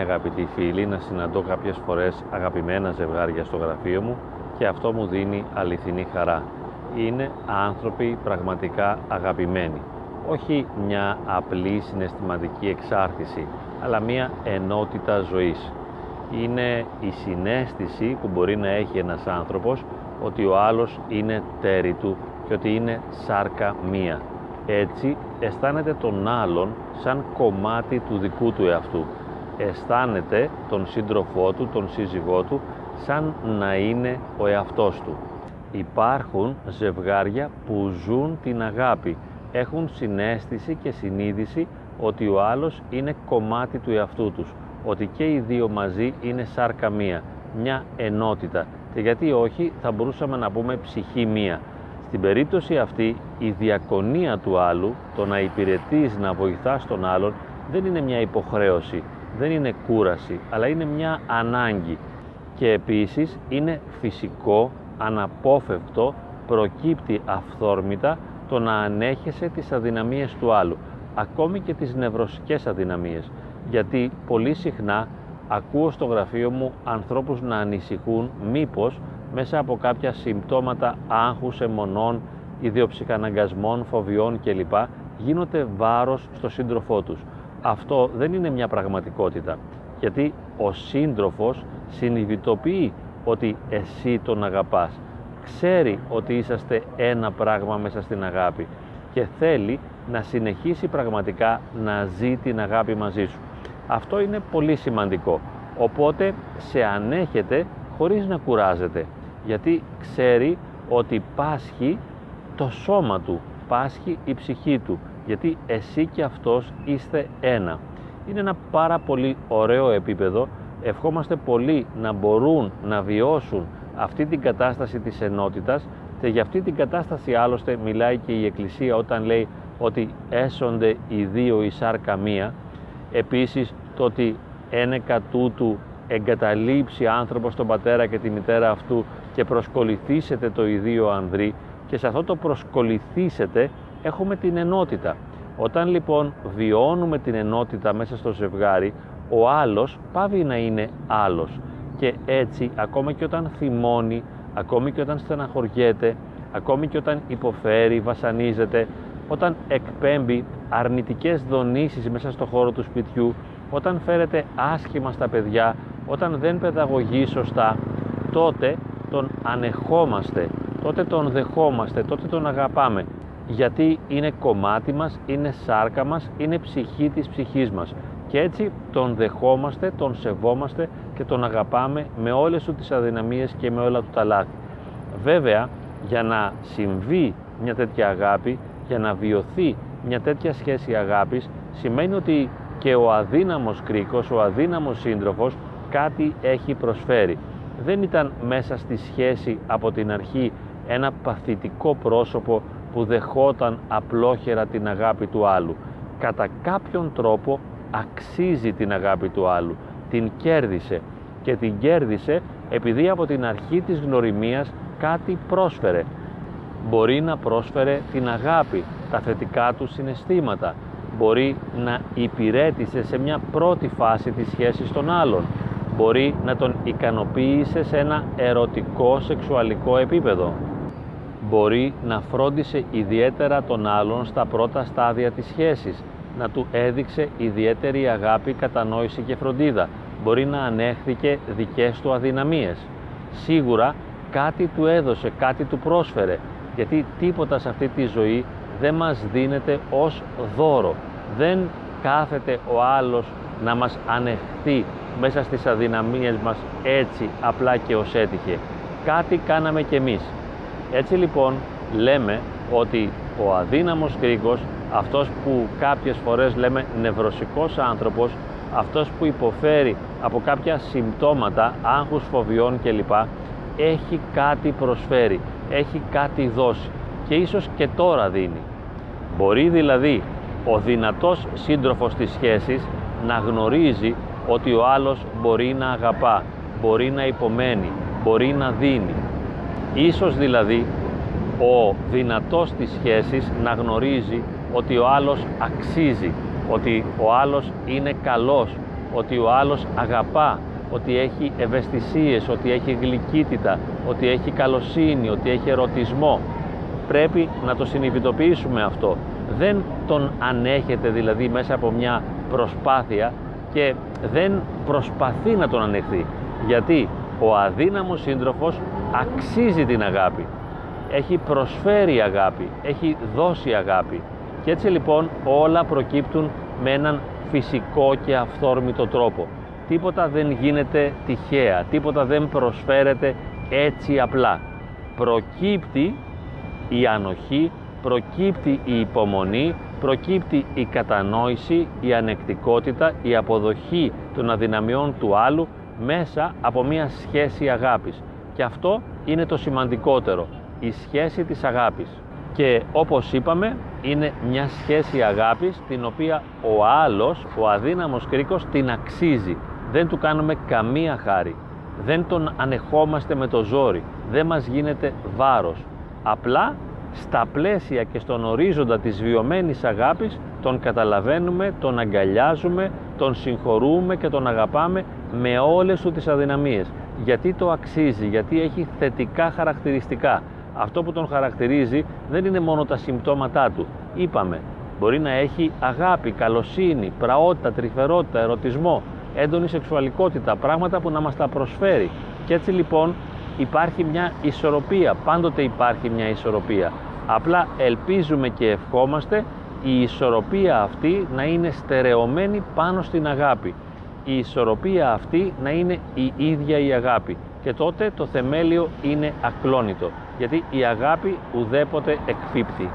αγαπητοί φίλοι να συναντώ κάποιες φορές αγαπημένα ζευγάρια στο γραφείο μου και αυτό μου δίνει αληθινή χαρά. Είναι άνθρωποι πραγματικά αγαπημένοι. Όχι μια απλή συναισθηματική εξάρτηση, αλλά μια ενότητα ζωής. Είναι η συνέστηση που μπορεί να έχει ένας άνθρωπος ότι ο άλλος είναι τέρι του και ότι είναι σάρκα μία. Έτσι αισθάνεται τον άλλον σαν κομμάτι του δικού του εαυτού. Αισθάνεται τον σύντροφό του, τον σύζυγό του, σαν να είναι ο εαυτός του. Υπάρχουν ζευγάρια που ζουν την αγάπη, έχουν συνέστηση και συνείδηση ότι ο άλλος είναι κομμάτι του εαυτού τους, ότι και οι δύο μαζί είναι σάρκα μία, μια ενότητα και γιατί όχι θα μπορούσαμε να πούμε ψυχή μία. Στην περίπτωση αυτή η διακονία του άλλου, το να υπηρετείς, να βοηθάς τον άλλον δεν είναι μια υποχρέωση, δεν είναι κούραση, αλλά είναι μια ανάγκη και επίσης είναι φυσικό, αναπόφευκτο, προκύπτει αυθόρμητα το να ανέχεσαι τις αδυναμίες του άλλου, ακόμη και τις νευρωσικές αδυναμίες, γιατί πολύ συχνά ακούω στο γραφείο μου ανθρώπους να ανησυχούν μήπως μέσα από κάποια συμπτώματα άγχους, αιμονών, ιδιοψυχαναγκασμών, φοβιών κλπ. γίνονται βάρος στο σύντροφό τους. Αυτό δεν είναι μια πραγματικότητα, γιατί ο σύντροφος συνειδητοποιεί ότι εσύ τον αγαπάς. Ξέρει ότι είσαστε ένα πράγμα μέσα στην αγάπη και θέλει να συνεχίσει πραγματικά να ζει την αγάπη μαζί σου. Αυτό είναι πολύ σημαντικό. Οπότε σε ανέχεται χωρίς να κουράζεται γιατί ξέρει ότι πάσχει το σώμα του, πάσχει η ψυχή του γιατί εσύ και αυτός είστε ένα. Είναι ένα πάρα πολύ ωραίο επίπεδο ευχόμαστε πολύ να μπορούν να βιώσουν αυτή την κατάσταση της ενότητας και για αυτή την κατάσταση άλλωστε μιλάει και η Εκκλησία όταν λέει ότι έσονται οι δύο η σάρκα μία. Επίσης το ότι ένεκα τούτου εγκαταλείψει άνθρωπος τον πατέρα και τη μητέρα αυτού και προσκοληθήσετε το ιδίο ανδρή και σε αυτό το προσκοληθήσετε έχουμε την ενότητα. Όταν λοιπόν βιώνουμε την ενότητα μέσα στο ζευγάρι, ο άλλος πάβει να είναι άλλος και έτσι ακόμα και όταν θυμώνει, ακόμη και όταν στεναχωριέται, ακόμη και όταν υποφέρει, βασανίζεται, όταν εκπέμπει αρνητικές δονήσεις μέσα στο χώρο του σπιτιού, όταν φέρεται άσχημα στα παιδιά, όταν δεν παιδαγωγεί σωστά, τότε τον ανεχόμαστε, τότε τον δεχόμαστε, τότε τον αγαπάμε. Γιατί είναι κομμάτι μας, είναι σάρκα μας, είναι ψυχή της ψυχής μας. Και έτσι τον δεχόμαστε, τον σεβόμαστε και τον αγαπάμε με όλες του τις αδυναμίες και με όλα του τα λάθη. Βέβαια, για να συμβεί μια τέτοια αγάπη, για να βιωθεί μια τέτοια σχέση αγάπης, σημαίνει ότι και ο αδύναμος κρίκος, ο αδύναμος σύντροφος κάτι έχει προσφέρει. Δεν ήταν μέσα στη σχέση από την αρχή ένα παθητικό πρόσωπο που δεχόταν απλόχερα την αγάπη του άλλου. Κατά κάποιον τρόπο αξίζει την αγάπη του άλλου, την κέρδισε και την κέρδισε επειδή από την αρχή της γνωριμίας κάτι πρόσφερε. Μπορεί να πρόσφερε την αγάπη, τα θετικά του συναισθήματα, μπορεί να υπηρέτησε σε μια πρώτη φάση της σχέσης των άλλων, μπορεί να τον ικανοποίησε σε ένα ερωτικό σεξουαλικό επίπεδο, μπορεί να φρόντισε ιδιαίτερα τον άλλον στα πρώτα στάδια της σχέσης, να του έδειξε ιδιαίτερη αγάπη, κατανόηση και φροντίδα. Μπορεί να ανέχθηκε δικές του αδυναμίες. Σίγουρα κάτι του έδωσε, κάτι του πρόσφερε, γιατί τίποτα σε αυτή τη ζωή δεν μας δίνεται ως δώρο. Δεν κάθεται ο άλλος να μας ανεχθεί μέσα στις αδυναμίες μας έτσι απλά και ως έτυχε. Κάτι κάναμε κι εμείς. Έτσι λοιπόν λέμε ότι ο αδύναμος κρίκος αυτός που κάποιες φορές λέμε νευρωσικός άνθρωπος, αυτός που υποφέρει από κάποια συμπτώματα άγχους, φοβιών κλπ. έχει κάτι προσφέρει, έχει κάτι δώσει και ίσως και τώρα δίνει. Μπορεί δηλαδή ο δυνατός σύντροφος της σχέσης να γνωρίζει ότι ο άλλος μπορεί να αγαπά, μπορεί να υπομένει, μπορεί να δίνει. Ίσως δηλαδή ο δυνατός της σχέσης να γνωρίζει ότι ο άλλος αξίζει, ότι ο άλλος είναι καλός, ότι ο άλλος αγαπά, ότι έχει ευαισθησίες, ότι έχει γλυκύτητα, ότι έχει καλοσύνη, ότι έχει ερωτισμό. Πρέπει να το συνειδητοποιήσουμε αυτό. Δεν τον ανέχεται δηλαδή μέσα από μια προσπάθεια και δεν προσπαθεί να τον ανεχθεί. Γιατί ο αδύναμος σύντροφος αξίζει την αγάπη. Έχει προσφέρει αγάπη, έχει δώσει αγάπη. Και έτσι λοιπόν όλα προκύπτουν με έναν φυσικό και αυθόρμητο τρόπο. Τίποτα δεν γίνεται τυχαία, τίποτα δεν προσφέρεται έτσι απλά. Προκύπτει η ανοχή, προκύπτει η υπομονή, προκύπτει η κατανόηση, η ανεκτικότητα, η αποδοχή των αδυναμιών του άλλου μέσα από μια σχέση αγάπης. Και αυτό είναι το σημαντικότερο, η σχέση της αγάπης. Και όπως είπαμε, είναι μια σχέση αγάπης την οποία ο άλλος, ο αδύναμος κρίκος, την αξίζει. Δεν του κάνουμε καμία χάρη. Δεν τον ανεχόμαστε με το ζόρι. Δεν μας γίνεται βάρος. Απλά στα πλαίσια και στον ορίζοντα της βιωμένης αγάπης τον καταλαβαίνουμε, τον αγκαλιάζουμε, τον συγχωρούμε και τον αγαπάμε με όλες του τις αδυναμίες. Γιατί το αξίζει, γιατί έχει θετικά χαρακτηριστικά. Αυτό που τον χαρακτηρίζει δεν είναι μόνο τα συμπτώματά του. Είπαμε, μπορεί να έχει αγάπη, καλοσύνη, πραότητα, τρυφερότητα, ερωτισμό, έντονη σεξουαλικότητα, πράγματα που να μας τα προσφέρει. Και έτσι λοιπόν υπάρχει μια ισορροπία, πάντοτε υπάρχει μια ισορροπία. Απλά ελπίζουμε και ευχόμαστε η ισορροπία αυτή να είναι στερεωμένη πάνω στην αγάπη. Η ισορροπία αυτή να είναι η ίδια η αγάπη. Και τότε το θεμέλιο είναι ακλόνητο. Γιατί η αγάπη ουδέποτε εκφύπτει.